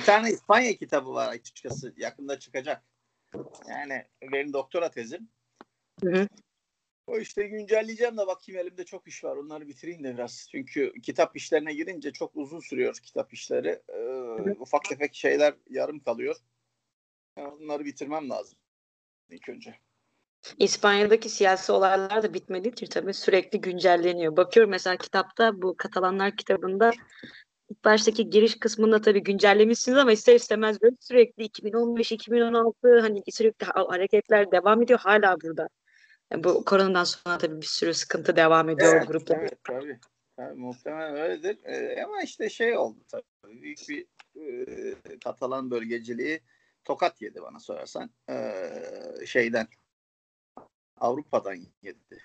Bir tane İspanya kitabı var açıkçası yakında çıkacak. Yani benim doktora tezim. Hı hı. O işte güncelleyeceğim de bakayım elimde çok iş var. Onları bitireyim de biraz. Çünkü kitap işlerine girince çok uzun sürüyor kitap işleri. Ee, ufak tefek şeyler yarım kalıyor. Onları bitirmem lazım ilk önce. İspanya'daki siyasi olaylar da bitmediği için tabii sürekli güncelleniyor. Bakıyorum mesela kitapta bu Katalanlar kitabında ilk baştaki giriş kısmında tabii güncellemişsiniz ama ister istemez böyle sürekli 2015, 2016 hani sürekli hareketler devam ediyor hala burada. Yani bu koronadan sonra tabii bir sürü sıkıntı devam ediyor evet, gruplar. Evet tabii. tabii. Muhtemelen öyledir. Ee, ama işte şey oldu tabii. Büyük bir e, Katalan bölgeciliği tokat yedi bana sorarsan. Ee, şeyden Avrupa'dan yedi.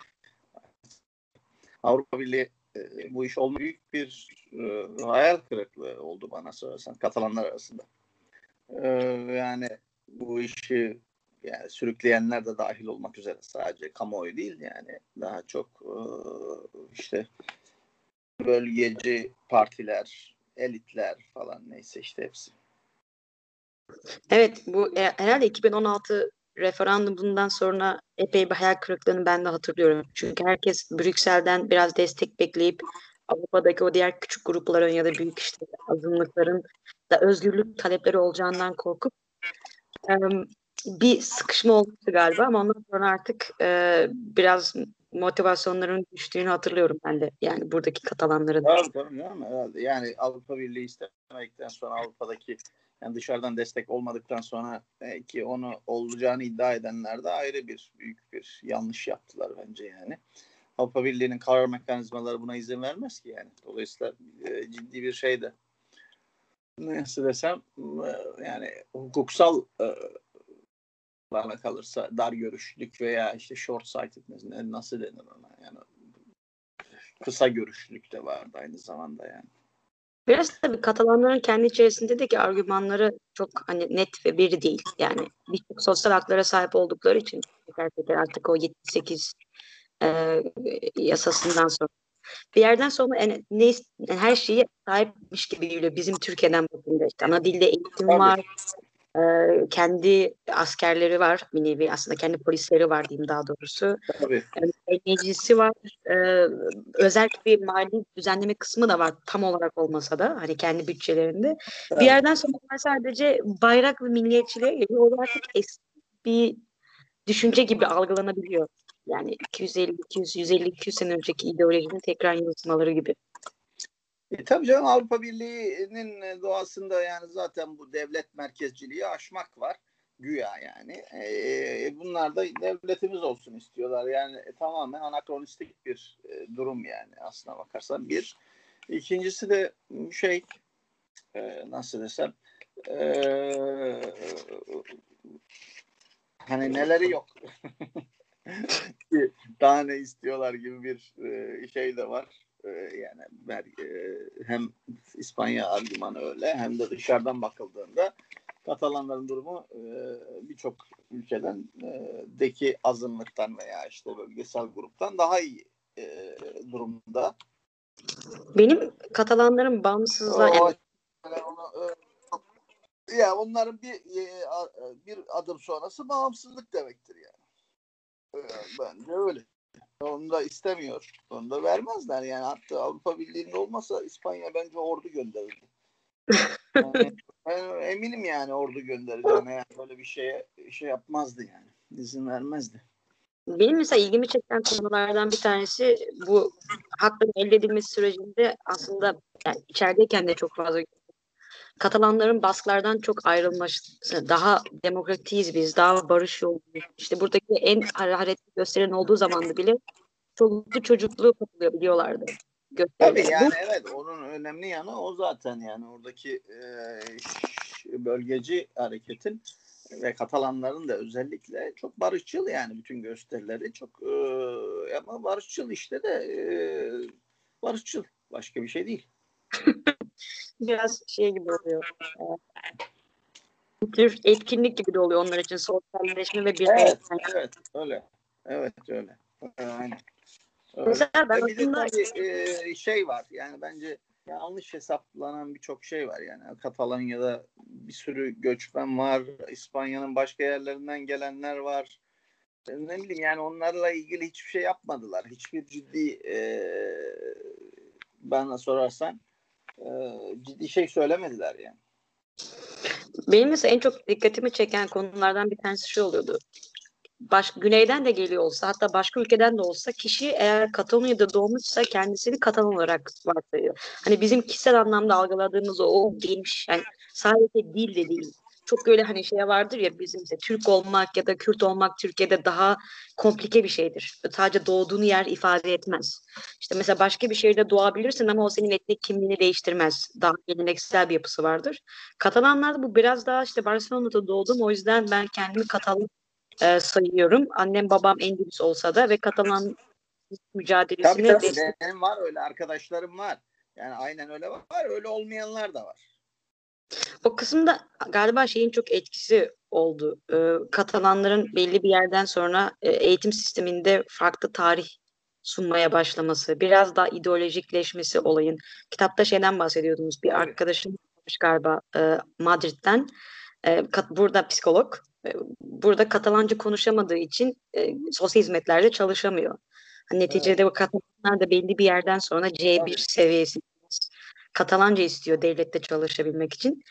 Avrupa Birliği e, bu iş olma büyük bir e, hayal kırıklığı oldu bana sorarsan Katalanlar arasında. E, yani bu işi yani sürükleyenler de dahil olmak üzere sadece kamuoyu değil yani daha çok e, işte bölgeci partiler, elitler falan neyse işte hepsi. Evet bu e, herhalde 2016 referandumundan sonra epey bir hayal kırıklığını ben de hatırlıyorum. Çünkü herkes Brüksel'den biraz destek bekleyip Avrupa'daki o diğer küçük grupların ya da büyük işte azınlıkların da özgürlük talepleri olacağından korkup bir sıkışma olmuştu galiba ama ondan sonra artık biraz motivasyonların düştüğünü hatırlıyorum ben de. Yani buradaki Katalanların. Tabii tabii herhalde. Yani Avrupa Birliği istemedikten sonra Avrupa'daki yani dışarıdan destek olmadıktan sonra ki onu olacağını iddia edenler de ayrı bir büyük bir yanlış yaptılar bence yani. Avrupa Birliği'nin karar mekanizmaları buna izin vermez ki yani. Dolayısıyla e, ciddi bir şey de nasıl desem e, yani hukuksal e, bana kalırsa dar görüşlülük veya işte short sightedness nasıl denir ona yani kısa görüşlülük de vardı aynı zamanda yani. Biraz tabii Katalanların kendi içerisinde de ki argümanları çok hani net ve bir değil. Yani birçok sosyal haklara sahip oldukları için teker teker artık o 78 e, yasasından sonra bir yerden sonra yani, ne, her şeyi sahipmiş gibi geliyor bizim Türkiye'den bakınca. İşte ana dilde eğitim var, e, kendi askerleri var bir nevi aslında kendi polisleri var diyeyim daha doğrusu. Tabii. E, meclisi var. E, özel bir mali düzenleme kısmı da var tam olarak olmasa da hani kendi bütçelerinde. Evet. Bir yerden sonra sadece bayrak ve milliyetçiliğe geliyor. O artık eski bir düşünce gibi algılanabiliyor. Yani 250 200 150 200 sene önceki ideolojinin tekrar yansımaları gibi. E, tabii canım Avrupa Birliği'nin doğasında yani zaten bu devlet merkezciliği aşmak var. Güya yani. E, bunlar da devletimiz olsun istiyorlar. Yani e, tamamen anakronistik bir e, durum yani aslına bakarsan bir. İkincisi de şey e, nasıl desem e, hani neleri yok. Daha ne istiyorlar gibi bir e, şey de var. E, yani e, hem İspanya argümanı öyle hem de dışarıdan bakıldığında Katalanların durumu e, birçok ülkeden e, deki azınlıktan veya işte bölgesel gruptan daha iyi durumda. Benim Katalanların bağımsızlığa o, yani onu, ya onların bir bir adım sonrası bağımsızlık demektir yani. Bence öyle. Onu da istemiyor. Onu da vermezler yani. Hatta Avrupa Birliği'nde olmasa İspanya bence ordu gönderirdi. Yani, ben eminim yani ordu göndereceğine yani böyle bir şeye şey yapmazdı yani. İzin vermezdi. Benim mesela ilgimi çeken konulardan bir tanesi bu hakkın elde edilmesi sürecinde aslında yani içerideyken de çok fazla Katalanların baskılardan çok ayrılması, daha demokratiyiz biz, daha barış yoluyuz. İşte buradaki en hareketli gösteren olduğu zamanda bile çoluklu çocukluğu katılıyor biliyorlardı. Tabii yani evet onun önemli yanı o zaten yani oradaki e, bölgeci hareketin ve Katalanların da özellikle çok barışçıl yani bütün gösterileri çok e, ama barışçıl işte de e, barışçıl başka bir şey değil. biraz şey gibi oluyor. Bir tür etkinlik gibi de oluyor onlar için sosyalleşme ve bir evet, evet öyle. Evet öyle. Aynen. Öyle. Mesela ben bir aslında... tabii e, şey var yani bence yanlış hesaplanan birçok şey var yani. Katalonya'da bir sürü göçmen var. İspanya'nın başka yerlerinden gelenler var. Ne bileyim yani onlarla ilgili hiçbir şey yapmadılar. Hiçbir ciddi e, bana sorarsan e, ciddi şey söylemediler yani. Benim mesela en çok dikkatimi çeken konulardan bir tanesi şu oluyordu baş, güneyden de geliyor olsa hatta başka ülkeden de olsa kişi eğer Katalonya'da doğmuşsa kendisini Katalan olarak varsayıyor. Hani bizim kişisel anlamda algıladığımız o, o geniş yani sadece dil de değil. Çok öyle hani şey vardır ya bizim işte Türk olmak ya da Kürt olmak Türkiye'de daha komplike bir şeydir. Sadece doğduğun yer ifade etmez. İşte mesela başka bir şehirde doğabilirsin ama o senin etnik kimliğini değiştirmez. Daha geleneksel bir yapısı vardır. Katalanlarda bu biraz daha işte Barcelona'da doğdum o yüzden ben kendimi Katalan e, sayıyorum. Annem babam Endülüs olsa da ve Katalan mücadelesine tabii, tabii. Benim var öyle arkadaşlarım var. Yani aynen öyle var. Öyle olmayanlar da var. O kısımda galiba şeyin çok etkisi oldu. Ee, Katalanların belli bir yerden sonra e, eğitim sisteminde farklı tarih sunmaya başlaması, biraz daha ideolojikleşmesi olayın. Kitapta şeyden bahsediyordunuz. Bir arkadaşım galiba e, Madrid'den. E, burada psikolog burada Katalanca konuşamadığı için e, sosyal hizmetlerde çalışamıyor. Hani neticede evet. bu Katalanlar da belli bir yerden sonra C1 evet. seviyesi Katalanca istiyor devlette çalışabilmek için.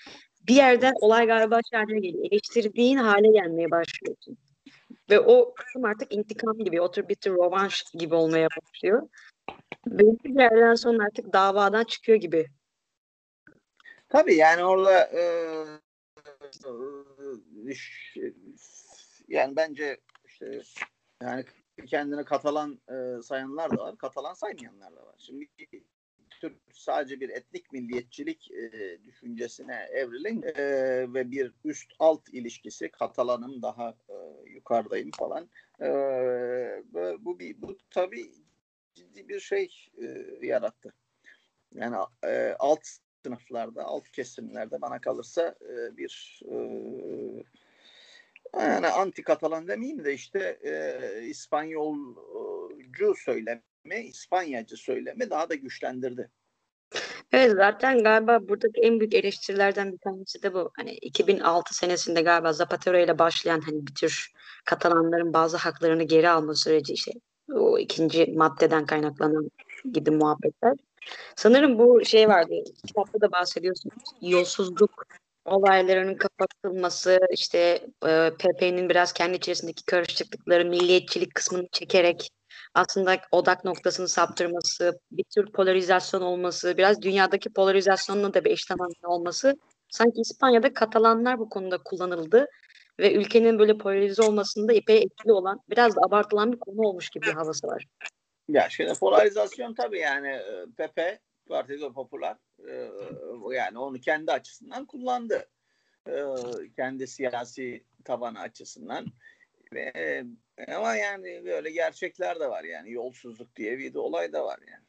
Bir yerden olay galiba haline geliyor. Eleştirdiğin hale gelmeye başlıyorsun. Ve o kısım artık intikam gibi, otur bitir rovanş gibi olmaya başlıyor. Belli bir yerden sonra artık davadan çıkıyor gibi. Tabii yani orada e, yani bence işte yani kendini Katalan e, sayanlar da var, Katalan saymayanlar da var. Şimdi Türk sadece bir etnik milliyetçilik e, düşüncesine evrilince e, ve bir üst alt ilişkisi Katalan'ım daha e, yukarıdayım falan. E, bu bir bu tabii ciddi bir şey e, yarattı. Yani e, alt sınıflarda, alt kesimlerde bana kalırsa e, bir e, yani anti Katalan demeyeyim de işte e, İspanyolcu söylemi, İspanyacı söylemi daha da güçlendirdi. Evet zaten galiba buradaki en büyük eleştirilerden bir tanesi de bu. Hani 2006 senesinde galiba Zapatero ile başlayan hani bir tür Katalanların bazı haklarını geri alma süreci işte o ikinci maddeden kaynaklanan gibi muhabbetler. Sanırım bu şey vardı. Kitapta da bahsediyorsunuz. Yolsuzluk olaylarının kapatılması, işte e, PP'nin biraz kendi içerisindeki karışıklıkları, milliyetçilik kısmını çekerek aslında odak noktasını saptırması, bir tür polarizasyon olması, biraz dünyadaki polarizasyonla da bir eş olması. Sanki İspanya'da Katalanlar bu konuda kullanıldı ve ülkenin böyle polarize olmasında epey etkili olan, biraz da abartılan bir konu olmuş gibi bir havası var. Ya şimdi polarizasyon tabii yani Pepe Partido Popular yani onu kendi açısından kullandı. Kendi siyasi tabanı açısından. Ve, ama yani böyle gerçekler de var yani yolsuzluk diye bir de olay da var yani.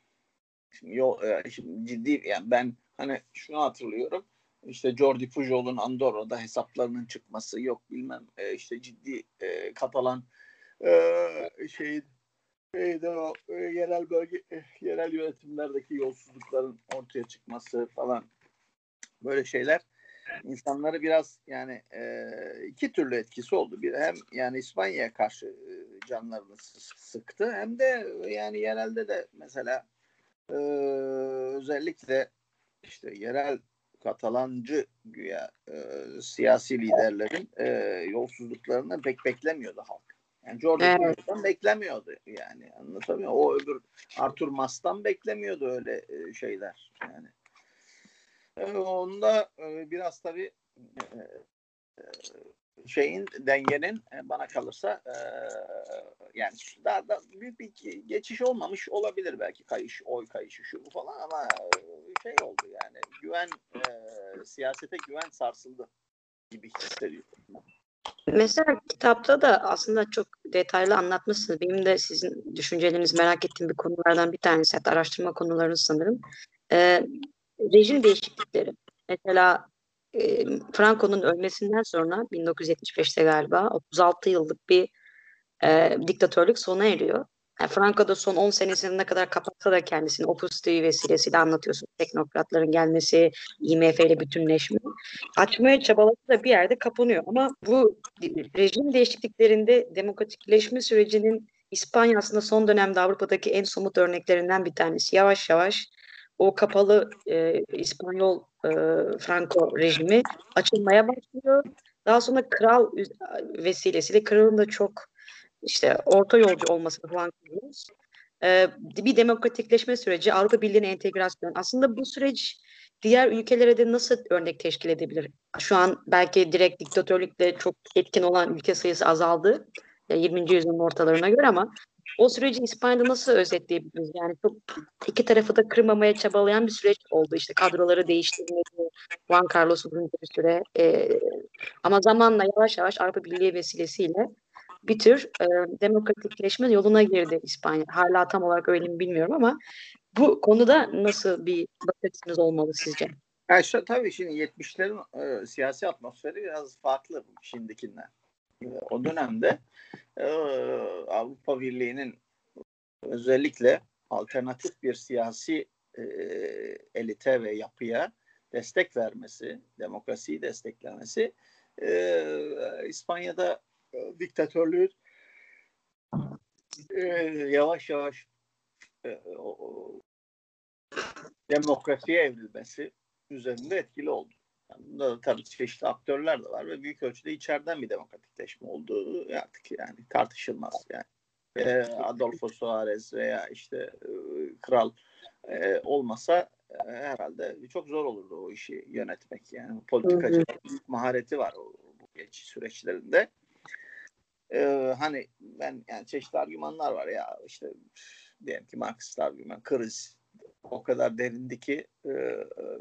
Şimdi, yol, şimdi ciddi yani ben hani şunu hatırlıyorum. İşte Jordi Pujol'un Andorra'da hesaplarının çıkması yok bilmem işte ciddi e, Katalan e, şey şeyde o e, yerel bölge e, yerel yönetimlerdeki yolsuzlukların ortaya çıkması falan böyle şeyler insanları biraz yani e, iki türlü etkisi oldu. Bir hem yani İspanya'ya karşı e, canlarını sıktı hem de yani yerelde de mesela e, özellikle işte yerel Katalancı güya e, siyasi liderlerin e, yolsuzluklarını pek beklemiyordu halk. Yani Jordan evet. beklemiyordu yani anlatamıyor. O öbür Arthur Mas'tan beklemiyordu öyle e, şeyler yani. E, onda e, biraz tabii şeyin dengenin bana kalırsa yani daha da büyük bir geçiş olmamış olabilir belki kayış oy kayışı şu bu falan ama şey oldu yani güven siyasete güven sarsıldı gibi hissediyorum. Mesela kitapta da aslında çok detaylı anlatmışsınız. Benim de sizin düşüncelerinizi merak ettiğim bir konulardan bir tanesi. Hatta araştırma konularınız sanırım. Ee, rejim değişiklikleri. Mesela e, Franco'nun ölmesinden sonra 1975'te galiba 36 yıllık bir e, diktatörlük sona eriyor. Yani Franco da son 10 senesine ne kadar kapatsa da kendisini Opus Dei vesilesiyle anlatıyorsun. Teknokratların gelmesi, IMF ile bütünleşme. Açmaya çabaladı da bir yerde kapanıyor. Ama bu rejim değişikliklerinde demokratikleşme sürecinin İspanya aslında son dönemde Avrupa'daki en somut örneklerinden bir tanesi. Yavaş yavaş o kapalı e, İspanyol e, Franco rejimi açılmaya başlıyor. Daha sonra kral vesilesiyle kralın da çok işte orta yolcu olmasını falan görüyoruz. Ee, bir demokratikleşme süreci, Avrupa Birliği'ne entegrasyon. Aslında bu süreç diğer ülkelere de nasıl örnek teşkil edebilir? Şu an belki direkt diktatörlükle çok etkin olan ülke sayısı azaldı. 20. yüzyılın ortalarına göre ama o süreci İspanya'da nasıl özetleyebiliriz? Yani çok iki tarafı da kırmamaya çabalayan bir süreç oldu. İşte kadroları değiştirmedi. Juan Carlos uzun bir süre. E, ama zamanla yavaş yavaş Avrupa Birliği vesilesiyle bir tür e, demokratikleşme yoluna girdi İspanya. Hala tam olarak öyle mi bilmiyorum ama bu konuda nasıl bir bakış olmalı sizce? Yani şu, tabii şimdi 70'lerin e, siyasi atmosferi biraz farklı şimdikinden. E, o dönemde e, Avrupa Birliği'nin özellikle alternatif bir siyasi e, elite ve yapıya destek vermesi, demokrasiyi desteklemesi e, İspanya'da e, diktatörlüğün e, yavaş yavaş e, o, demokrasiye evrilmesi üzerinde etkili oldu. Bunda da tabii çeşitli aktörler de var ve büyük ölçüde içeriden bir demokratikleşme olduğu artık yani tartışılmaz yani. E, Adolfo Suarez veya işte e, kral e, olmasa e, herhalde çok zor olurdu o işi yönetmek yani. Politikacı mahareti var o, bu geçiş süreçlerinde. E, hani ben yani çeşitli argümanlar var ya işte diyelim ki Marksist argüman kriz o kadar derindi ki e,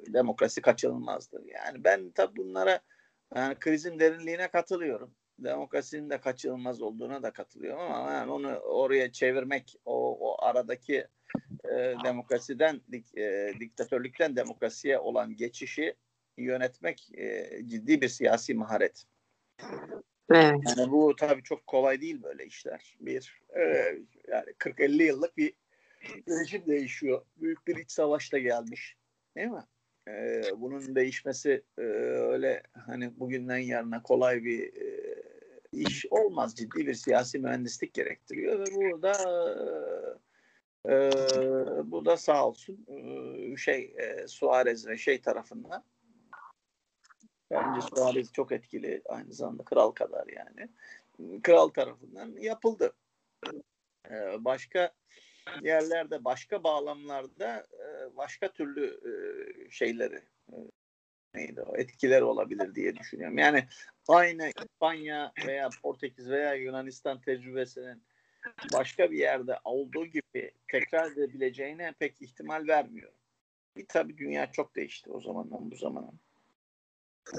demokrasi kaçınılmazdır. Yani ben tabi bunlara yani krizin derinliğine katılıyorum. Demokrasinin de kaçınılmaz olduğuna da katılıyorum ama yani onu oraya çevirmek o, o aradaki e, demokrasiden dik, e, diktatörlükten demokrasiye olan geçişi yönetmek e, ciddi bir siyasi maharet. Evet. Yani bu tabii çok kolay değil böyle işler. Bir e, yani 40-50 yıllık bir rejim değişiyor. Büyük bir iç savaş da gelmiş. Değil mi? E, bunun değişmesi e, öyle hani bugünden yarına kolay bir e, iş olmaz. Ciddi bir siyasi mühendislik gerektiriyor ve burada e, bu da sağ olsun e, şey e, Suarez ve şey tarafından Bence Suarez çok etkili aynı zamanda kral kadar yani. Kral tarafından yapıldı. Ee, başka yerlerde, başka bağlamlarda e, başka türlü e, şeyleri e, neydi o etkileri olabilir diye düşünüyorum. Yani aynı İspanya veya Portekiz veya Yunanistan tecrübesinin başka bir yerde olduğu gibi tekrar edebileceğine pek ihtimal vermiyor. Bir tabii dünya çok değişti o zamandan bu zamana.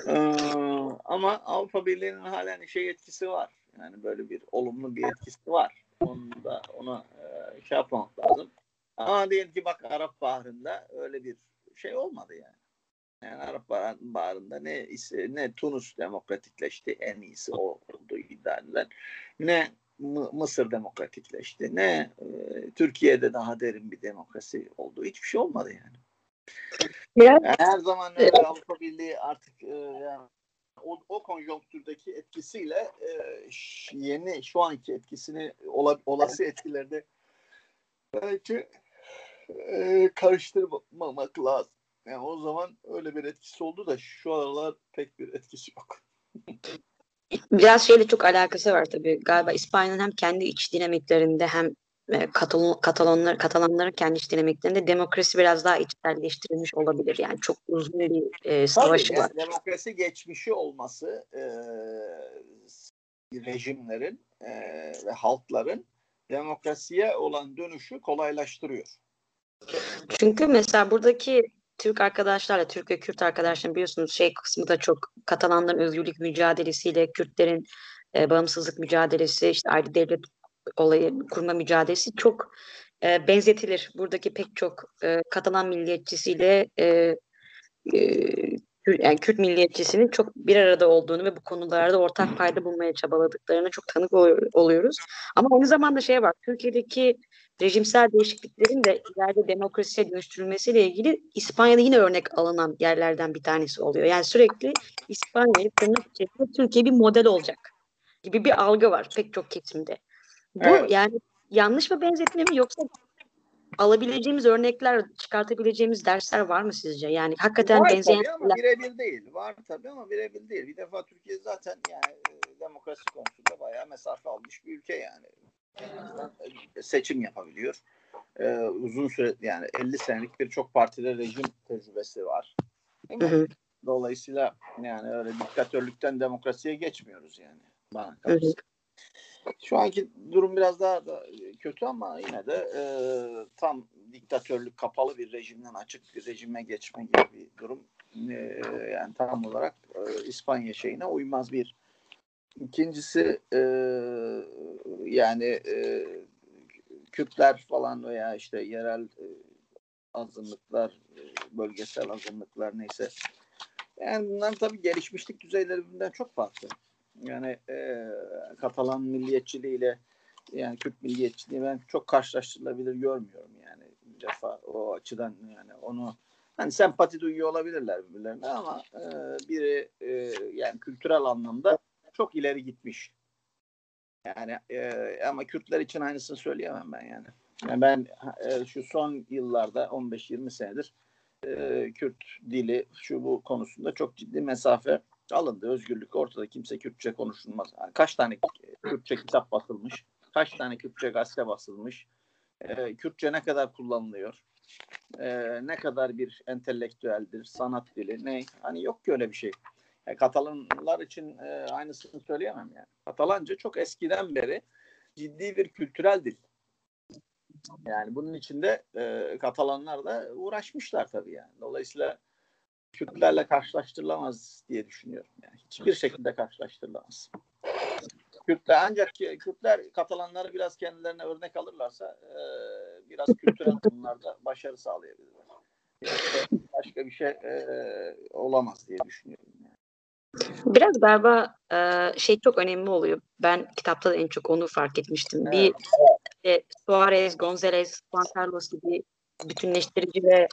Ee, ama Avrupa Birliği'nin halen şey etkisi var. Yani böyle bir olumlu bir etkisi var. Onu da ona şey yapmak lazım. Ama diyelim ki bak Arap Baharı'nda öyle bir şey olmadı yani. Yani Arap Baharı'nda ne ne Tunus demokratikleşti en iyisi o olduğu iddia edilen. Ne Mısır demokratikleşti. Ne e, Türkiye'de daha derin bir demokrasi oldu. Hiçbir şey olmadı yani. Biraz, her zaman öyle Avrupa Birliği artık e, yani o, o konjonktürdeki etkisiyle e, yeni şu anki etkisini ola, olası etkilerde belki e, karıştırmamak lazım. Yani o zaman öyle bir etkisi oldu da şu aralar pek bir etkisi yok. Biraz şeyle çok alakası var tabii. Galiba İspanya'nın hem kendi iç dinamiklerinde hem e, Katalon, Katalonlar, Katalanların kendi iç dinamiklerinde demokrasi biraz daha içselleştirilmiş olabilir. Yani çok uzun bir e, savaşı Tabii, var. Demokrasi geçmişi olması e, rejimlerin e, ve halkların demokrasiye olan dönüşü kolaylaştırıyor. Çünkü mesela buradaki Türk arkadaşlarla, Türk ve Kürt arkadaşlar biliyorsunuz şey kısmı da çok Katalanların özgürlük mücadelesiyle Kürtlerin e, bağımsızlık mücadelesi, işte ayrı devlet olayı kurma mücadelesi çok e, benzetilir. Buradaki pek çok e, Katalan milliyetçisiyle e, e, yani Kürt milliyetçisinin çok bir arada olduğunu ve bu konularda ortak payda bulmaya çabaladıklarına çok tanık oluyoruz. Ama aynı zamanda şey var, Türkiye'deki rejimsel değişikliklerin de ileride demokrasiye dönüştürülmesiyle ilgili İspanya'da yine örnek alınan yerlerden bir tanesi oluyor. Yani sürekli İspanya'yı tırnak içerisinde Türkiye bir model olacak gibi bir algı var pek çok kesimde. Bu evet. yani yanlış mı benzetme mi yoksa alabileceğimiz örnekler, çıkartabileceğimiz dersler var mı sizce? Yani hakikaten var benzeyen tabii ama birebir değil. Var tabii ama birebir değil. Bir defa Türkiye zaten yani e, demokrasi konusunda bayağı mesafe almış bir ülke yani. Seçim yapabiliyor. Ee, uzun süre yani 50 senelik bir çok partili rejim tecrübesi var. Dolayısıyla yani öyle diktatörlükten demokrasiye geçmiyoruz yani. Bana kalırsa. Şu anki durum biraz daha da kötü ama yine de e, tam diktatörlük kapalı bir rejimden açık bir rejime geçme gibi bir durum. E, yani tam olarak e, İspanya şeyine uymaz bir. İkincisi e, yani e, Kürtler falan veya işte yerel e, azınlıklar, e, bölgesel azınlıklar neyse. Yani bunlar tabii gelişmişlik düzeyleri birbirinden çok farklı. Yani e, Katalan milliyetçiliğiyle yani Kürt milliyetçiliği ben çok karşılaştırılabilir görmüyorum yani defa o açıdan yani onu hani sempati duyuyor olabilirler birbirlerine ama e, biri e, yani kültürel anlamda çok ileri gitmiş. Yani e, ama Kürtler için aynısını söyleyemem ben yani. yani ben e, şu son yıllarda 15-20 senedir e, Kürt dili şu bu konusunda çok ciddi mesafe alındı. Özgürlük ortada. Kimse Kürtçe konuşulmaz. Yani kaç tane Kürtçe kitap basılmış? Kaç tane Kürtçe gazete basılmış? Ee, Kürtçe ne kadar kullanılıyor? Ee, ne kadar bir entelektüeldir, sanat dili? Ne? Hani yok ki öyle bir şey. Yani Katalanlar için e, aynısını söyleyemem yani. Katalanca çok eskiden beri ciddi bir kültürel dil. Yani bunun içinde e, Katalanlar da uğraşmışlar tabii yani. Dolayısıyla Kürtlerle karşılaştırılamaz diye düşünüyorum. Yani hiçbir şekilde karşılaştırılamaz. Kürtler ancak Kürtler Katalanları biraz kendilerine örnek alırlarsa e, biraz kültürel konularda başarı sağlayabilirler. başka bir şey e, olamaz diye düşünüyorum. Yani. Biraz galiba e, şey çok önemli oluyor. Ben kitapta da en çok onu fark etmiştim. Evet. Bir e, Suarez, Gonzalez, Juan Carlos gibi bütünleştirici ve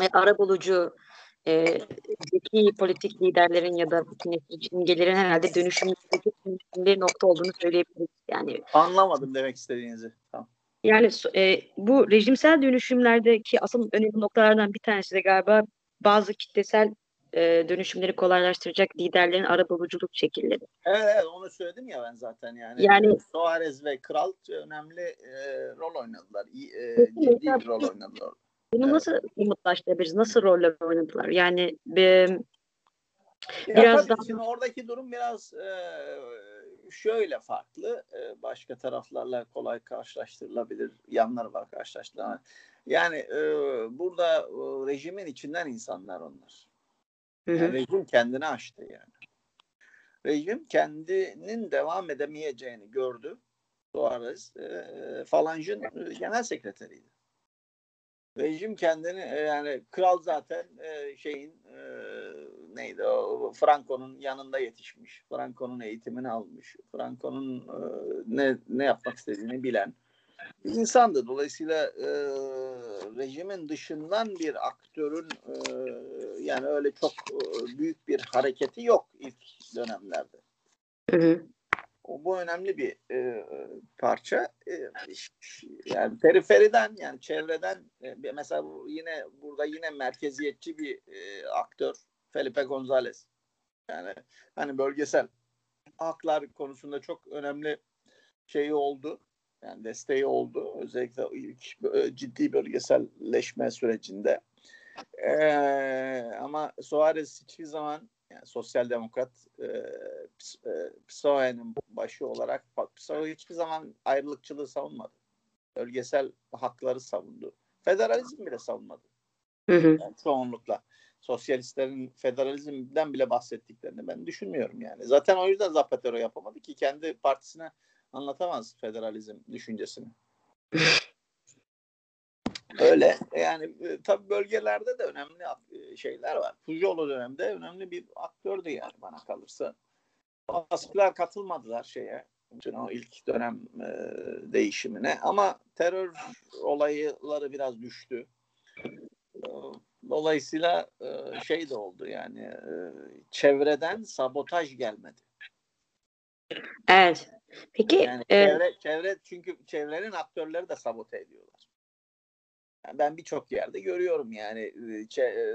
e, arabulucu e, zeki politik liderlerin ya da bütünleştirici imgelerin herhalde dönüşümdeki dönüşümleri nokta olduğunu söyleyebiliriz. Yani anlamadım demek istediğinizi. Tamam. Yani e, bu rejimsel dönüşümlerdeki asıl önemli noktalardan bir tanesi de galiba bazı kitlesel e, dönüşümleri kolaylaştıracak liderlerin arabuluculuk şekilleri. Evet, evet onu söyledim ya ben zaten yani. Yani Suarez ve Kral önemli e, rol oynadılar. E, ciddi bir rol oynadılar. Bunu evet. nasıl umutlaştırabiliriz? Nasıl roller oynadılar? Yani bir, biraz daha... Şimdi oradaki durum biraz e, şöyle farklı. E, başka taraflarla kolay karşılaştırılabilir yanları var karşılaştırılan. Yani e, burada e, rejimin içinden insanlar onlar. Yani rejim kendini açtı yani. Rejim kendinin devam edemeyeceğini gördü. Suarez e, Falanj'ın e, genel sekreteriydi rejim kendini e, yani kral zaten e, şeyin e, neydi o Franco'nun yanında yetişmiş. Franco'nun eğitimini almış. Franco'nun ne ne yapmak istediğini bilen bir insandı. Dolayısıyla rejimin dışından bir aktörün yani öyle çok büyük bir hareketi yok ilk dönemlerde. Hı hı. O, bu önemli bir e, parça. E, yani periferiden yani çevreden e, mesela yine burada yine merkeziyetçi bir e, aktör Felipe González. Yani hani bölgesel haklar konusunda çok önemli şeyi oldu. Yani desteği oldu. Özellikle ilk e, ciddi bölgeselleşme sürecinde. Ee, ama Suarez hiçbir zaman yani sosyal demokrat e, e, PSOE'nin başı olarak PSOE hiçbir zaman ayrılıkçılığı savunmadı. Bölgesel hakları savundu. Federalizm bile savunmadı. Hı hı. Yani çoğunlukla. Sosyalistlerin federalizmden bile bahsettiklerini ben düşünmüyorum yani. Zaten o yüzden Zapatero yapamadı ki kendi partisine anlatamaz federalizm düşüncesini. Öyle yani e, tabi bölgelerde de önemli şeyler var. Pujol o dönemde önemli bir aktördü yani bana kalırsa. Baskılar katılmadılar şeye. Bütün o ilk dönem e, değişimine ama terör olayları biraz düştü. Dolayısıyla e, şey de oldu yani e, çevreden sabotaj gelmedi. Evet. Peki yani e, çevre, çevre çünkü çevrenin aktörleri de sabote ediyorlar. Ben birçok yerde görüyorum yani e, çe,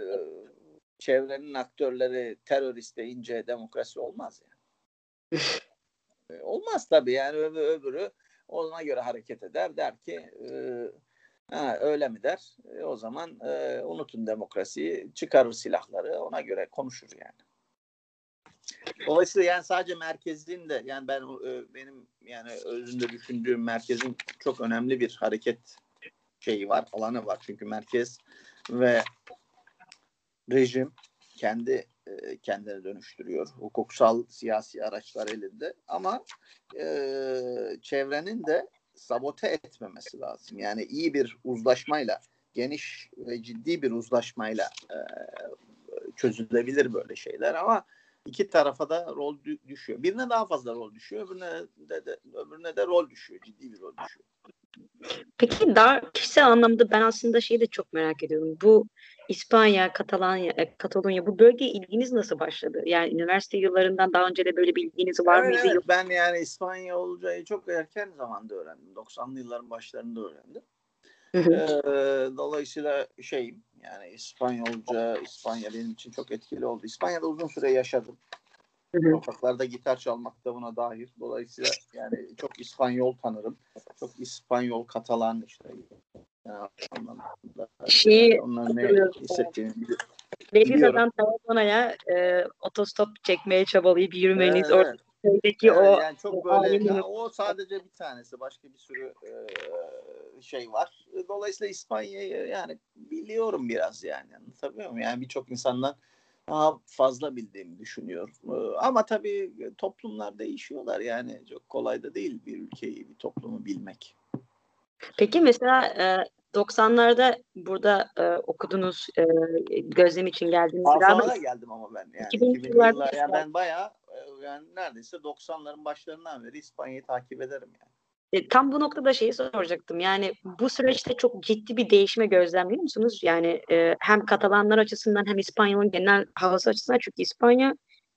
çevrenin aktörleri terörist deyince demokrasi olmaz yani. olmaz tabii yani öbürü, öbürü ona göre hareket eder der ki e, Ha, öyle mi der? E, o zaman e, unutun demokrasiyi, çıkarır silahları, ona göre konuşur yani. Dolayısıyla yani sadece merkezin de yani ben e, benim yani özünde düşündüğüm merkezin çok önemli bir hareket şeyi var, alanı var. Çünkü merkez ve rejim kendi e, kendini dönüştürüyor. Hukuksal siyasi araçlar elinde ama e, çevrenin de sabote etmemesi lazım. Yani iyi bir uzlaşmayla, geniş ve ciddi bir uzlaşmayla e, çözülebilir böyle şeyler ama iki tarafa da rol düşüyor. Birine daha fazla rol düşüyor, öbürüne de, de öbürüne de rol düşüyor, ciddi bir rol düşüyor. Peki daha kişisel anlamda ben aslında şeyi de çok merak ediyorum. Bu İspanya, Katalanya, e, Katalonya bu bölgeye ilginiz nasıl başladı? Yani üniversite yıllarından daha önce de böyle bir ilginiz var evet, mıydı? Evet, ben yani İspanya olacağı çok erken zamanda öğrendim. 90'lı yılların başlarında öğrendim. Ee, dolayısıyla şeyim yani İspanyolca, İspanya benim için çok etkili oldu. İspanya'da uzun süre yaşadım. Sokaklarda gitar çalmak da buna dahil. Dolayısıyla yani çok İspanyol tanırım. Çok İspanyol, Katalan işte. Yani şey, onların ne hissettiğini biliyorum. Beliza'dan Tarragona'ya e, otostop çekmeye çabalayıp yürümeniz. Evet, evet. Oradaki evet, o yani çok böyle ya, o sadece bir tanesi. Başka bir sürü e, şey var. Dolayısıyla İspanya'yı yani biliyorum biraz yani. Anlatabiliyor muyum? Yani birçok insandan daha fazla bildiğimi düşünüyorum. Ama tabii toplumlar değişiyorlar yani çok kolay da değil bir ülkeyi, bir toplumu bilmek. Peki mesela e, 90'larda burada e, okudunuz, e, gözlem için geldiniz. Sonra da geldim ama ben yani 2000 yıllar, yani ben bayağı yani neredeyse 90'ların başlarından beri İspanya'yı takip ederim yani. E, tam bu noktada şeyi soracaktım. Yani bu süreçte çok ciddi bir değişme gözlemliyor musunuz? Yani e, hem Katalanlar açısından hem İspanya'nın genel havası açısından çünkü İspanya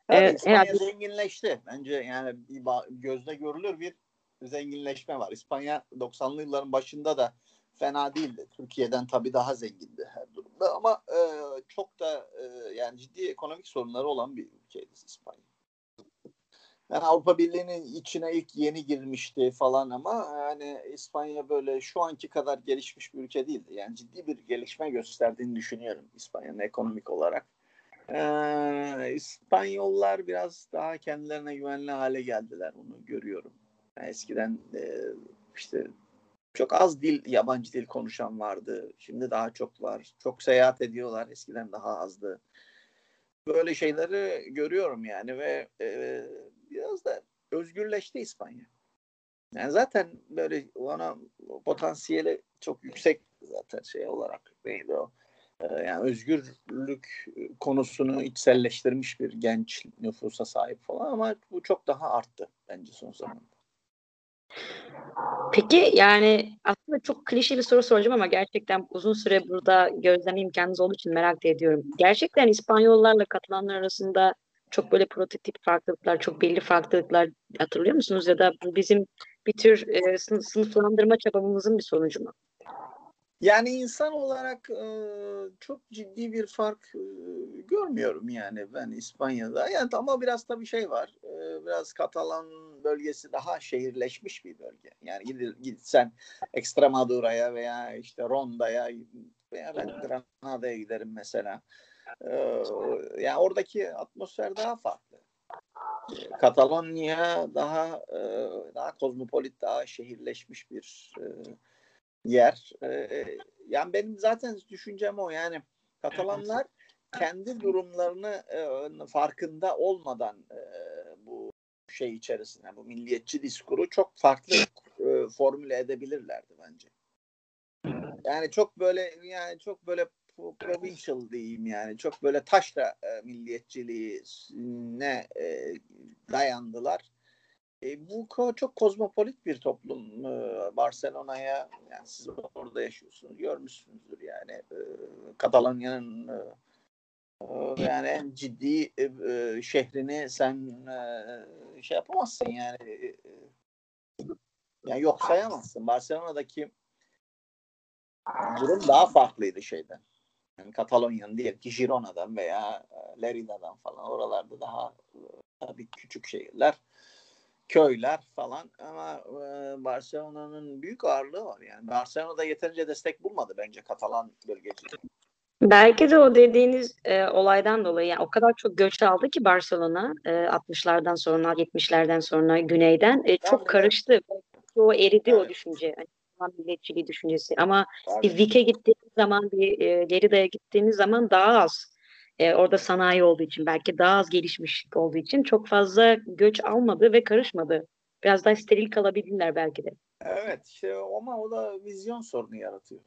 Evet, e, İspanya herhalde... zenginleşti. Bence yani bir gözde görülür bir zenginleşme var. İspanya 90'lı yılların başında da fena değildi. Türkiye'den tabii daha zengindi her durumda ama e, çok da e, yani ciddi ekonomik sorunları olan bir ülkeydi İspanya. Yani Avrupa Birliği'nin içine ilk yeni girmişti falan ama yani İspanya böyle şu anki kadar gelişmiş bir ülke değildi. Yani ciddi bir gelişme gösterdiğini düşünüyorum İspanya'nın ekonomik olarak. Ee, İspanyollar biraz daha kendilerine güvenli hale geldiler. Onu görüyorum. Yani eskiden e, işte çok az dil, yabancı dil konuşan vardı. Şimdi daha çok var. Çok seyahat ediyorlar. Eskiden daha azdı. Böyle şeyleri görüyorum yani ve e, biraz da özgürleşti İspanya. Yani zaten böyle ona potansiyeli çok yüksek zaten şey olarak neydi o? Ee, yani özgürlük konusunu içselleştirmiş bir genç nüfusa sahip falan ama bu çok daha arttı bence son zamanda. Peki yani aslında çok klişe bir soru soracağım ama gerçekten uzun süre burada gözlem imkanınız olduğu için merak ediyorum. Gerçekten İspanyollarla katılanlar arasında çok böyle prototip farklılıklar, çok belli farklılıklar hatırlıyor musunuz? Ya da bu bizim bir tür e, sınıflandırma çabamızın bir sonucu mu? Yani insan olarak e, çok ciddi bir fark e, görmüyorum yani ben İspanya'da. Yani ama biraz da bir şey var. E, biraz Katalan bölgesi daha şehirleşmiş bir bölge. Yani gid, gitsen Extremadura'ya veya işte Ronda'ya veya ben Granada'ya giderim mesela. E, yani oradaki atmosfer daha farklı. Katalonya daha e, daha kozmopolit, daha şehirleşmiş bir e, yer. E, yani benim zaten düşüncem o yani Katalanlar kendi durumlarını farkında olmadan bu şey içerisine bu milliyetçi diskuru çok farklı formüle edebilirlerdi bence. Yani çok böyle yani çok böyle provincial diyeyim yani. Çok böyle taşra e, milliyetçiliğine e, dayandılar. E, bu çok kozmopolit bir toplum. E, Barcelona'ya yani siz orada yaşıyorsunuz. Görmüşsünüzdür yani. E, Katalonya'nın e, e yani en ciddi e, e, şehrini sen e, şey yapamazsın yani. E, yani yok sayamazsın. Barcelona'daki durum daha farklıydı şeyden. Yani Katalonya'nın diyelim ki Girona'dan veya e, Lerida'dan falan oralarda daha e, tabii küçük şehirler, köyler falan ama e, Barcelona'nın büyük ağırlığı var yani. Barcelona'da yeterince destek bulmadı bence Katalan bölgecileri. Belki de o dediğiniz e, olaydan dolayı yani o kadar çok göç aldı ki Barcelona e, 60'lardan sonra 70'lerden sonra güneyden e, çok karıştı. O eridi evet. o düşünce. Yani, milliyetçiliği düşüncesi. Ama Tabii. bir Vik'e gittiğiniz zaman, bir e, Lerida'ya gittiğiniz zaman daha az. E, orada sanayi olduğu için, belki daha az gelişmişlik olduğu için çok fazla göç almadı ve karışmadı. Biraz daha steril kalabilirler belki de. Evet, işte ama o da vizyon sorunu yaratıyor.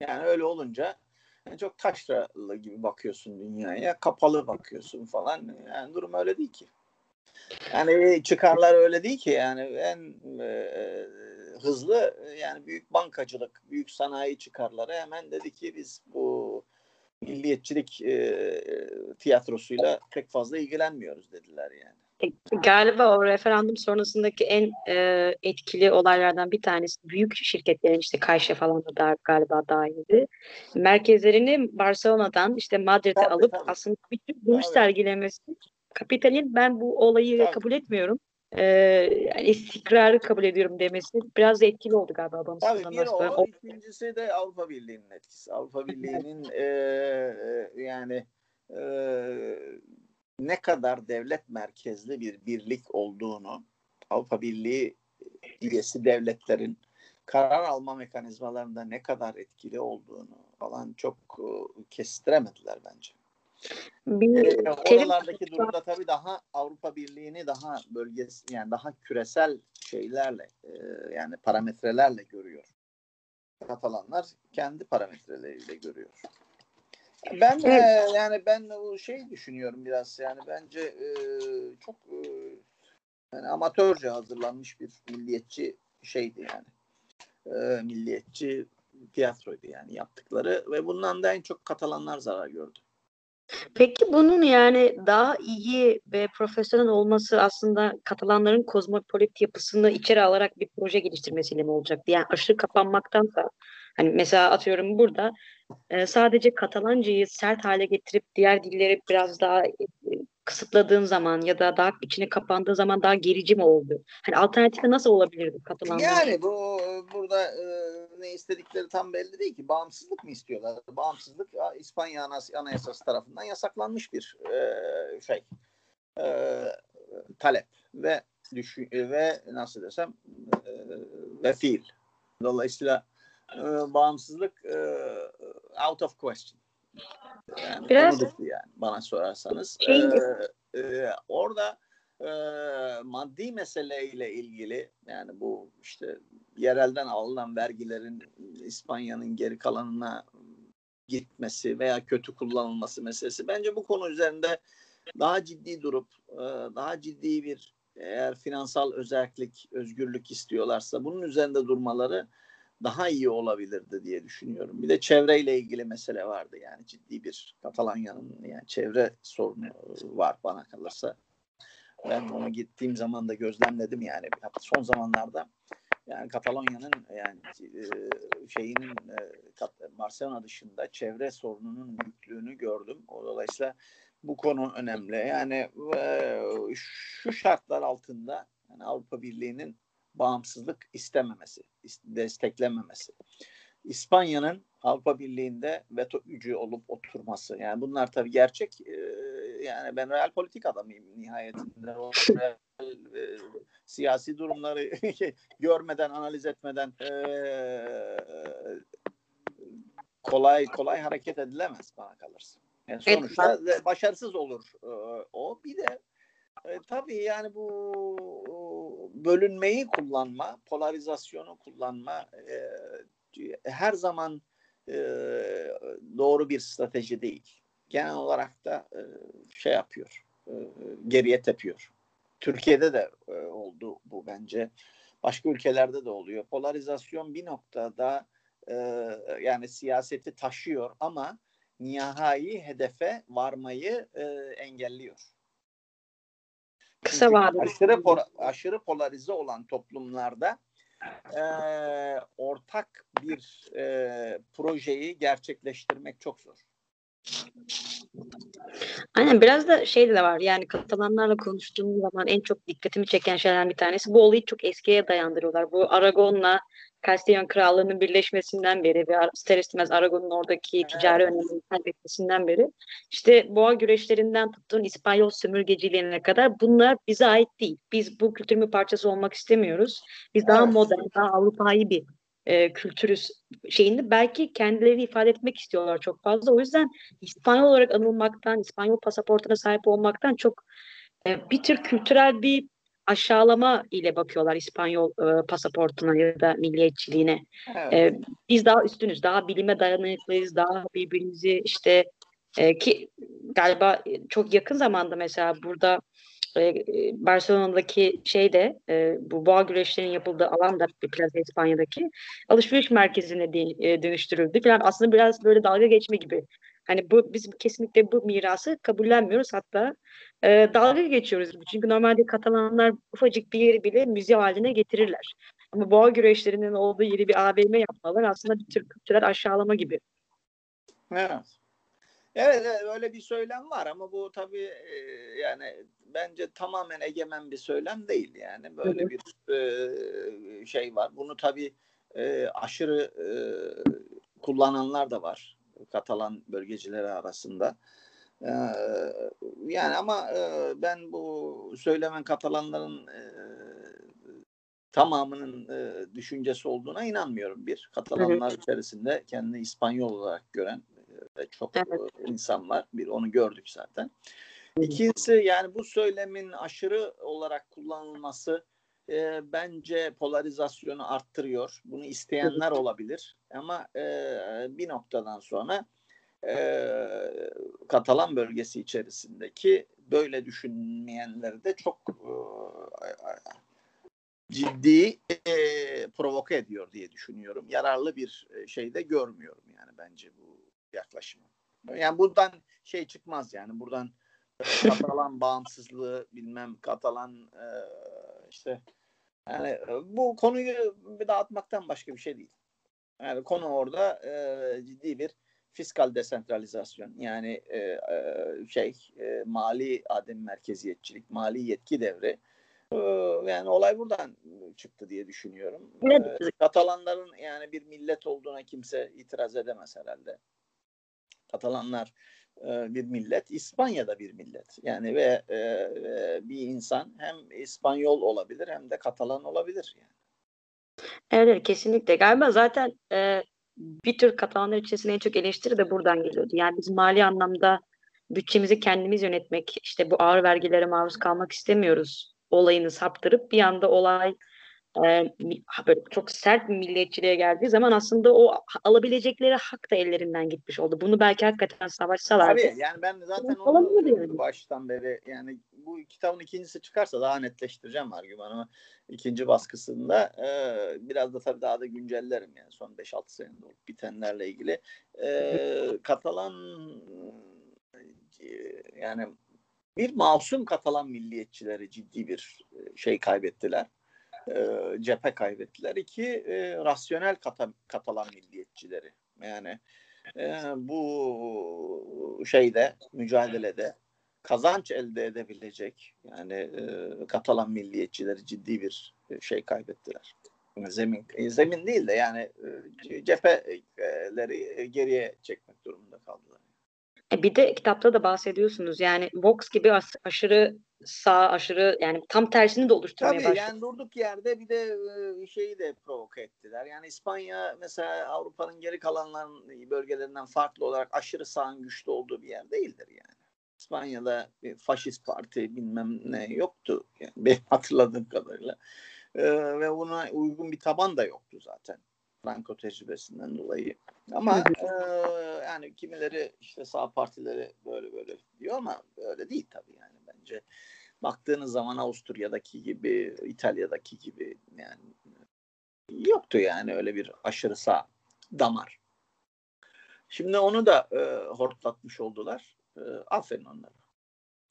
Yani öyle olunca yani çok taşralı gibi bakıyorsun dünyaya, kapalı bakıyorsun falan. Yani durum öyle değil ki. Yani çıkarlar öyle değil ki yani en e, hızlı yani büyük bankacılık, büyük sanayi çıkarları hemen dedi ki biz bu milliyetçilik e, tiyatrosuyla pek fazla ilgilenmiyoruz dediler yani. E, galiba o referandum sonrasındaki en e, etkili olaylardan bir tanesi büyük şirketlerin işte Kayşe falan da dar, galiba dahildi. Merkezlerini Barcelona'dan işte Madrid'e alıp tabii. aslında bir duruş sergilemesi kapitalin ben bu olayı tabii. kabul etmiyorum e, yani istikrarı kabul ediyorum demesi biraz da etkili oldu galiba bağımsızlığından Tabii bir o, ikincisi de Avrupa Birliği'nin etkisi. Avrupa Birliği'nin e, yani e, ne kadar devlet merkezli bir birlik olduğunu Avrupa Birliği üyesi devletlerin karar alma mekanizmalarında ne kadar etkili olduğunu falan çok e, kestiremediler bence. Bir ee, oralardaki durumda tabii daha Avrupa Birliği'ni daha bölgesi yani daha küresel şeylerle e, yani parametrelerle görüyor. Katalanlar kendi parametreleriyle görüyor. Ben e, yani ben o şey düşünüyorum biraz yani bence e, çok e, yani amatörce hazırlanmış bir milliyetçi şeydi yani. E, milliyetçi tiyatroydu yani yaptıkları ve bundan da en çok Katalanlar zarar gördü. Peki bunun yani daha iyi ve profesyonel olması aslında Katalanların kozmopolit yapısını içeri alarak bir proje geliştirmesiyle mi olacaktı? Yani aşırı kapanmaktansa hani mesela atıyorum burada e, sadece Katalancayı sert hale getirip diğer dilleri biraz daha e, kısıtladığın zaman ya da daha içine kapandığı zaman daha gerici mi oldu? Hani alternatifi nasıl olabilirdi Katalanlar? Yani bu burada e, ne istedikleri tam belli değil ki. Bağımsızlık mı istiyorlar? Bağımsızlık İspanya Anayasası tarafından yasaklanmış bir e, şey e, talep ve düşün ve nasıl desem e, ve fiil. Dolayısıyla e, bağımsızlık e, out of question. Yani Biraz yani bana sorarsanız. Şey, ee, e, orada e, maddi meseleyle ilgili yani bu işte yerelden alınan vergilerin İspanya'nın geri kalanına gitmesi veya kötü kullanılması meselesi bence bu konu üzerinde daha ciddi durup e, daha ciddi bir eğer finansal özellik, özgürlük istiyorlarsa bunun üzerinde durmaları daha iyi olabilirdi diye düşünüyorum. Bir de çevreyle ilgili mesele vardı yani ciddi bir Katalonya'nın yani çevre sorunu var bana kalırsa. Ben onu gittiğim zaman da gözlemledim yani son zamanlarda yani Katalonya'nın yani e, şeyinin e, Barcelona dışında çevre sorununun büyüklüğünü gördüm. Dolayısıyla bu konu önemli. Yani e, şu şartlar altında yani Avrupa Birliği'nin bağımsızlık istememesi, desteklememesi. İspanya'nın Avrupa Birliği'nde veto gücü olup oturması. Yani bunlar tabii gerçek. E, yani ben real politik adamıyım nihayetinde. O real, e, siyasi durumları görmeden, analiz etmeden e, kolay kolay hareket edilemez bana kalırsa. Yani sonuçta evet, başarısız olur e, o. Bir de e, tabii yani bu bölünmeyi kullanma, polarizasyonu kullanma e, her zaman e, doğru bir strateji değil. Genel olarak da e, şey yapıyor, e, geriye tepiyor. Türkiye'de de e, oldu bu bence. Başka ülkelerde de oluyor. Polarizasyon bir noktada e, yani siyaseti taşıyor ama nihai hedefe varmayı e, engelliyor. Kısa vadede. Aşırı, aşırı polarize olan toplumlarda e, ortak bir e, projeyi gerçekleştirmek çok zor. Aynen biraz da şey de var yani Katalanlarla konuştuğum zaman en çok dikkatimi çeken şeylerden bir tanesi bu olayı çok eskiye dayandırıyorlar. Bu Aragon'la Kastilyon Krallığı'nın birleşmesinden beri ve ister istemez Aragon'un oradaki ticari önemini kaybetmesinden beri işte boğa güreşlerinden tuttuğun İspanyol sömürgeciliğine kadar bunlar bize ait değil. Biz bu kültürün bir parçası olmak istemiyoruz. Biz daha evet. modern, daha Avrupa'yı bir e, kültürü şeyini belki kendileri ifade etmek istiyorlar çok fazla. O yüzden İspanyol olarak anılmaktan, İspanyol pasaportuna sahip olmaktan çok e, bir tür kültürel bir aşağılama ile bakıyorlar İspanyol e, pasaportuna ya da milliyetçiliğine. Evet. E, biz daha üstünüz, daha bilime dayanıklıyız, daha birbirimizi işte e, ki galiba çok yakın zamanda mesela burada e, Barcelona'daki şeyde e, bu boğa güreşlerinin yapıldığı alan da Plaza İspanya'daki alışveriş merkezine de, e, dönüştürüldü falan. Aslında biraz böyle dalga geçme gibi. Hani bu biz kesinlikle bu mirası kabullenmiyoruz hatta e, dalga geçiyoruz. Çünkü normalde Katalanlar ufacık bir yeri bile müze haline getirirler. Ama boğa güreşlerinin olduğu yeri bir AVM yapmalar aslında bir tür kültürel aşağılama gibi. Evet. Evet, öyle bir söylem var ama bu tabii e, yani bence tamamen egemen bir söylem değil yani böyle bir e, şey var. Bunu tabii e, aşırı e, kullananlar da var Katalan bölgecileri arasında. E, yani ama e, ben bu söylemen Katalanların e, tamamının e, düşüncesi olduğuna inanmıyorum. Bir, Katalanlar içerisinde kendini İspanyol olarak gören e, çok evet. E, insan var. Bir onu gördük zaten. İkincisi yani bu söylemin aşırı olarak kullanılması e, bence polarizasyonu arttırıyor. Bunu isteyenler olabilir ama e, bir noktadan sonra e, Katalan bölgesi içerisindeki böyle düşünmeyenleri de çok e, ciddi e, provoke ediyor diye düşünüyorum. Yararlı bir şey de görmüyorum yani bence bu yaklaşımı. Yani buradan şey çıkmaz yani buradan Katalan bağımsızlığı bilmem Katalan e, işte yani e, bu konuyu bir dağıtmaktan başka bir şey değil. Yani konu orada e, ciddi bir fiskal desentralizasyon yani e, e, şey e, mali adem merkeziyetçilik, mali yetki devri. E, yani olay buradan çıktı diye düşünüyorum. E, Katalanların yani bir millet olduğuna kimse itiraz edemez herhalde. Katalanlar e, bir millet, İspanya'da bir millet. Yani ve e, bir insan hem İspanyol olabilir hem de Katalan olabilir yani. Evet kesinlikle. Galiba zaten e, bir tür Katalanlar içerisinde en çok eleştiri de buradan geliyordu. Yani biz mali anlamda bütçemizi kendimiz yönetmek, işte bu ağır vergilere maruz kalmak istemiyoruz olayını saptırıp bir anda olay e, böyle çok sert bir milliyetçiliğe geldiği zaman aslında o alabilecekleri hak da ellerinden gitmiş oldu. Bunu belki hakikaten savaşsalardı. Tabii yani ben zaten onu yani. baştan beri yani bu kitabın ikincisi çıkarsa daha netleştireceğim argümanımı. ikinci baskısında e, biraz da tabii daha da güncellerim yani son 5-6 senede olup bitenlerle ilgili. E, Katalan yani bir masum Katalan milliyetçileri ciddi bir şey kaybettiler e, cephe kaybettiler. İki e, rasyonel kata, Katalan milliyetçileri. Yani e, bu şeyde mücadelede kazanç elde edebilecek yani e, Katalan milliyetçileri ciddi bir şey kaybettiler. Zemin e, zemin değil de yani e, cepheleri geriye çekmek durumunda kaldılar. E, bir de kitapta da bahsediyorsunuz yani Vox gibi aşırı sağ aşırı yani tam tersini de oluşturmaya Tabii, başladı. yani durduk yerde bir de şeyi de provoke ettiler. Yani İspanya mesela Avrupa'nın geri kalanların bölgelerinden farklı olarak aşırı sağın güçlü olduğu bir yer değildir yani. İspanya'da bir faşist parti bilmem ne yoktu. Yani benim hatırladığım kadarıyla. Ee, ve buna uygun bir taban da yoktu zaten. Franco tecrübesinden dolayı. Ama e, yani kimileri işte sağ partileri böyle böyle diyor ama öyle değil tabii yani bence. Baktığınız zaman Avusturya'daki gibi, İtalya'daki gibi yani yoktu yani öyle bir aşırı sağ damar. Şimdi onu da e, hortlatmış oldular. E, aferin onlara.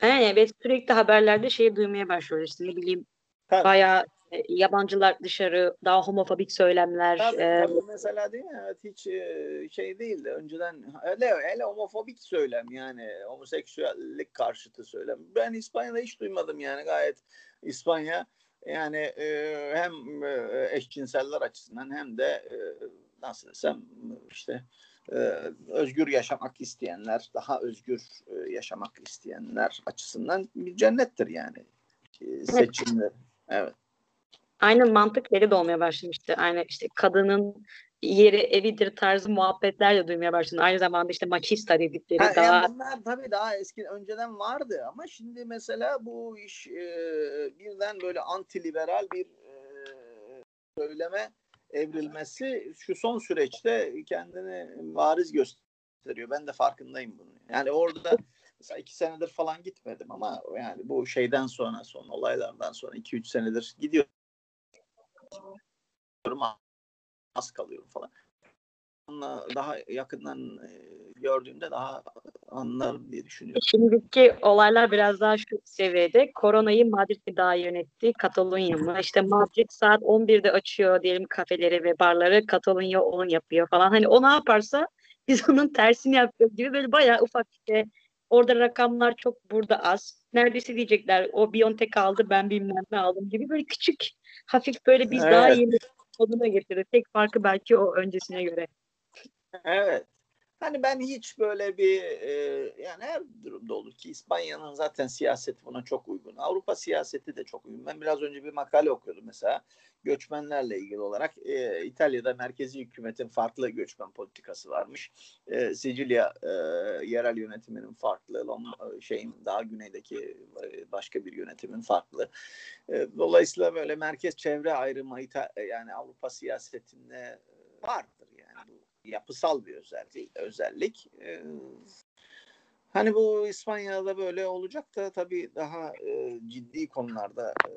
Yani evet sürekli haberlerde şey duymaya başlıyoruz işte ne bileyim Tabii. bayağı yabancılar dışarı daha homofobik söylemler. Tabii, e, tabii mesela değil mi? Evet, hiç e, şey değildi. Önceden hele, hele homofobik söylem yani homoseksüellik karşıtı söylem. Ben İspanya'da hiç duymadım yani gayet İspanya yani e, hem e, eşcinseller açısından hem de e, nasıl desem işte e, özgür yaşamak isteyenler, daha özgür e, yaşamak isteyenler açısından bir cennettir yani e, seçimler. Evet. Aynı mantık beri de olmaya başlamıştı. Aynı işte kadının yeri evidir tarzı muhabbetler de duymaya başladı. Aynı zamanda işte maçista dedikleri ha, daha... Yani bunlar tabii daha eski önceden vardı ama şimdi mesela bu iş e, birden böyle antiliberal bir e, söyleme evrilmesi şu son süreçte kendini bariz gösteriyor. Ben de farkındayım bunun. Yani orada mesela iki senedir falan gitmedim ama yani bu şeyden sonra son olaylardan sonra iki üç senedir gidiyorum az kalıyorum falan. Onunla daha yakından e, gördüğümde daha anlarım diye düşünüyorum. Şimdiki olaylar biraz daha şu seviyede. Koronayı Madrid mi daha yönetti, Katalonya mı? İşte Madrid saat 11'de açıyor diyelim kafeleri ve barları, Katalonya onun yapıyor falan. Hani o ne yaparsa biz onun tersini yapıyoruz gibi böyle bayağı ufak işte orada rakamlar çok burada az. Neredeyse diyecekler o Biontech aldı ben bilmem ne aldım gibi böyle küçük hafif böyle biz evet. daha yeni moduna getirdi. Tek farkı belki o öncesine göre. Evet. Hani ben hiç böyle bir e, yani her durumda olur ki İspanya'nın zaten siyaseti buna çok uygun. Avrupa siyaseti de çok uygun. Ben biraz önce bir makale okuyordum mesela göçmenlerle ilgili olarak. E, İtalya'da merkezi hükümetin farklı göçmen politikası varmış. E, Sicilya e, yerel yönetiminin farklı, şeyin daha güneydeki başka bir yönetimin farklı. E, dolayısıyla böyle merkez çevre ayrımı yani Avrupa siyasetinde vardır yapısal bir özellik. özellik. E, hani bu İspanya'da böyle olacak da tabii daha e, ciddi konularda e,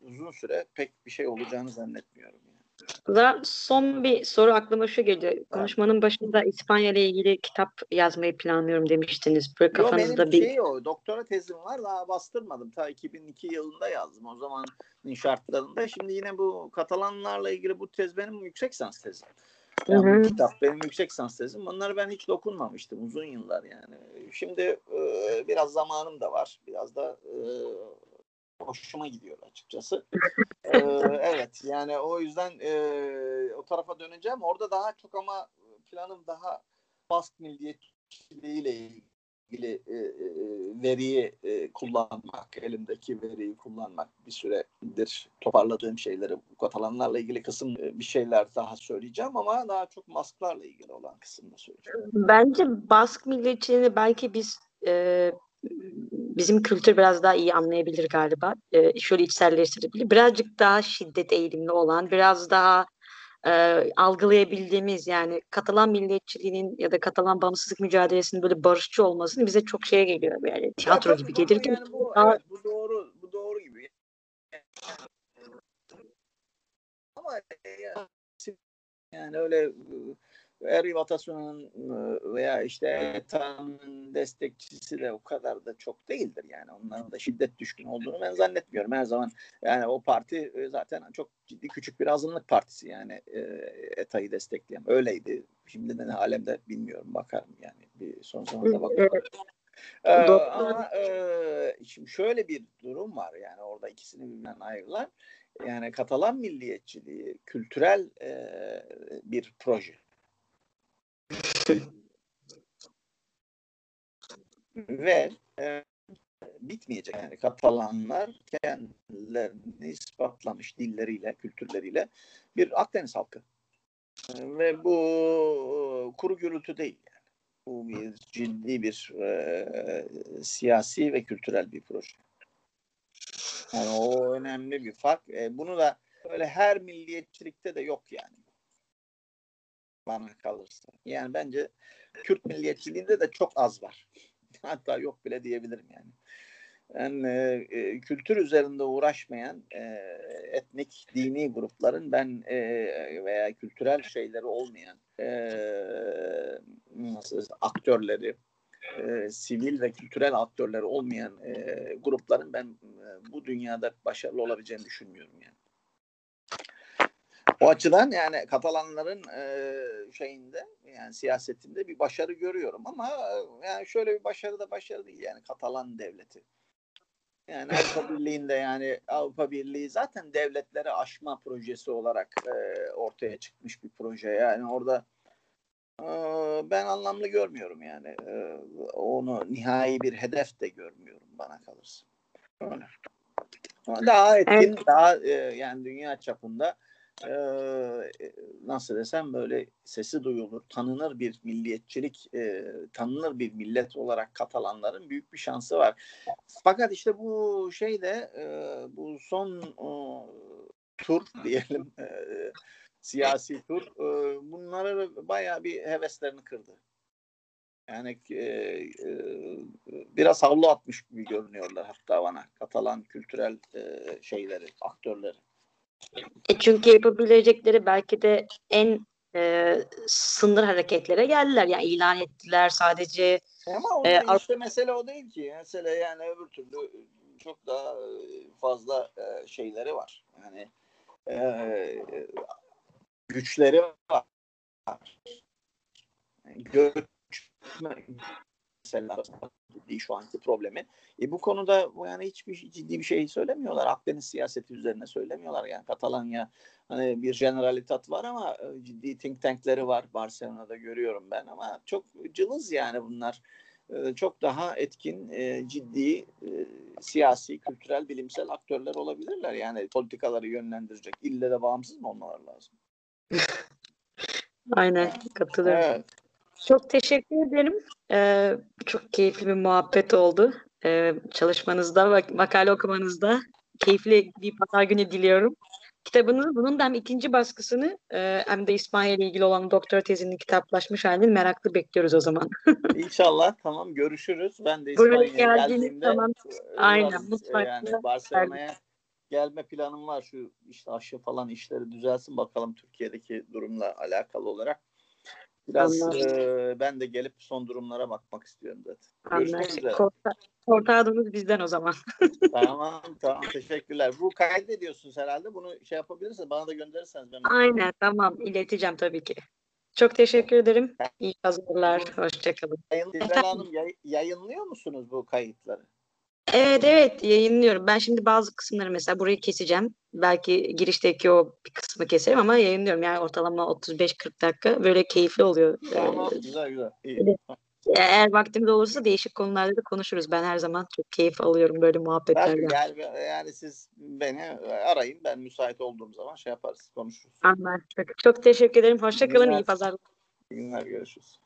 uzun süre pek bir şey olacağını zannetmiyorum. Yani. son bir soru aklıma şu geliyor. Konuşmanın başında İspanya ile ilgili kitap yazmayı planlıyorum demiştiniz. Böyle kafanızda Yo, benim bir... şey o. Doktora tezim var daha bastırmadım. Ta 2002 yılında yazdım. O zamanın şartlarında. Şimdi yine bu Katalanlarla ilgili bu tez benim yüksek sans tezim. Yani hı hı. kitap benim yüksek lisans tezim. Bunları ben hiç dokunmamıştım uzun yıllar yani. Şimdi e, biraz zamanım da var. Biraz da e, hoşuma gidiyor açıkçası. ee, evet yani o yüzden e, o tarafa döneceğim. Orada daha çok ama planım daha Bask milliyetçiliğiyle ilgili e, e, veriyi e, kullanmak, elimdeki veriyi kullanmak bir süredir toparladığım şeyleri Katalanlarla ilgili kısım e, bir şeyler daha söyleyeceğim ama daha çok Basklarla ilgili olan kısımda söyleyeceğim. Bence Bask milliyetçiliğini belki biz e, bizim kültür biraz daha iyi anlayabilir galiba. E, şöyle içselleştirebilir. Birazcık daha şiddet eğilimli olan, biraz daha e, algılayabildiğimiz yani Katalan milliyetçiliğinin ya da Katalan bağımsızlık mücadelesinin böyle barışçı olmasını bize çok şeye geliyor yani tiyatro ya, gibi gelir yani bu, daha... evet, bu doğru bu doğru gibi. Ama yani öyle Eri Vatasyon'un ıı, veya işte ETA'nın destekçisi de o kadar da çok değildir yani. Onların da şiddet düşkün olduğunu ben zannetmiyorum. Her zaman yani o parti zaten çok ciddi küçük bir azınlık partisi yani ETA'yı destekleyen. Öyleydi. Şimdi de ne alemde bilmiyorum bakarım yani. Bir son zamanda bakarım. Ee, ama e, şimdi şöyle bir durum var yani orada ikisini birbirinden ayrılan yani Katalan milliyetçiliği kültürel e, bir proje. Ve e, bitmeyecek yani Katalanlar kendilerini ispatlamış dilleriyle, kültürleriyle bir Akdeniz halkı. E, ve bu kuru gürültü değil yani. Bu bir ciddi bir e, siyasi ve kültürel bir proje. Yani o önemli bir fark. E, bunu da öyle her milliyetçilikte de yok yani. Bana kalırsa. Yani bence Kürt milliyetçiliğinde de çok az var. Hatta yok bile diyebilirim yani. Yani e, e, kültür üzerinde uğraşmayan e, etnik, dini grupların ben e, veya kültürel şeyleri olmayan e, nasıl aktörleri, e, sivil ve kültürel aktörleri olmayan e, grupların ben e, bu dünyada başarılı olabileceğini düşünmüyorum yani. O açıdan yani Katalanların e, şeyinde yani siyasetinde bir başarı görüyorum ama e, yani şöyle bir başarı da başarı değil yani Katalan devleti. Yani Avrupa Birliği'nde yani Avrupa Birliği zaten devletleri aşma projesi olarak e, ortaya çıkmış bir proje. Yani orada e, ben anlamlı görmüyorum yani. E, onu nihai bir hedef de görmüyorum bana kalırsa. Öyle. Daha etkin, evet. daha e, yani dünya çapında e, nasıl desem böyle sesi duyulur, tanınır bir milliyetçilik, e, tanınır bir millet olarak Katalanların büyük bir şansı var. Fakat işte bu şeyde e, bu son e, tur diyelim e, siyasi tur e, bunları bayağı bir heveslerini kırdı. Yani e, e, biraz havlu atmış gibi görünüyorlar hatta bana Katalan kültürel e, şeyleri, aktörleri. E çünkü yapabilecekleri belki de en e, sınır hareketlere geldiler. Yani ilan ettiler sadece. Ama o e, işte mesele o değil ki. Mesele yani öbür türlü çok daha fazla e, şeyleri var. Yani e, güçleri var. Göçme mesela ciddi şu anki problemi. E bu konuda yani hiçbir ciddi bir şey söylemiyorlar. Akdeniz siyaseti üzerine söylemiyorlar. Yani Katalanya hani bir generalitat var ama e, ciddi think tankleri var. Barcelona'da görüyorum ben ama çok cılız yani bunlar. E, çok daha etkin, e, ciddi siyasi, kültürel, bilimsel aktörler olabilirler. Yani politikaları yönlendirecek. İlle de bağımsız mı olmaları lazım? Aynen katılıyorum. Evet. Çok teşekkür ederim. Ee, çok keyifli bir muhabbet oldu. Ee, çalışmanızda, makale okumanızda keyifli bir pazar günü diliyorum. Kitabınız bunun da hem ikinci baskısını e, hem de İspanya ile ilgili olan doktor tezinin kitaplaşmış halini meraklı bekliyoruz o zaman. İnşallah tamam görüşürüz. Ben de İspanya'ya geldiğimde zaman, aynen mutlaka yani Barcelona'ya gelme planım var. Şu işte aşı falan işleri düzelsin bakalım Türkiye'deki durumla alakalı olarak. Biraz e, ben de gelip son durumlara bakmak istiyorum zaten. Görüşmek Orta, bizden o zaman. tamam tamam teşekkürler. Bu kaydediyorsunuz herhalde. Bunu şey yapabilirsiniz. Bana da gönderirseniz. Ben Aynen tamam ileteceğim tabii ki. Çok teşekkür ederim. İyi hazırlar. Hoşçakalın. Sibel Hanım yayınlıyor musunuz bu kayıtları? Evet evet yayınlıyorum. Ben şimdi bazı kısımları mesela burayı keseceğim. Belki girişteki o bir kısmı keserim ama yayınlıyorum. Yani ortalama 35-40 dakika böyle keyifli oluyor. Tamam ee, güzel güzel. İyi. Eğer vaktimiz olursa değişik konularda da konuşuruz. Ben her zaman çok keyif alıyorum böyle muhabbetlerden. Gel, yani siz beni arayın. Ben müsait olduğum zaman şey yaparız, konuşuruz. Anlaştık. Çok teşekkür ederim. Hoşçakalın. İyi pazarlar. İyi günler. Görüşürüz.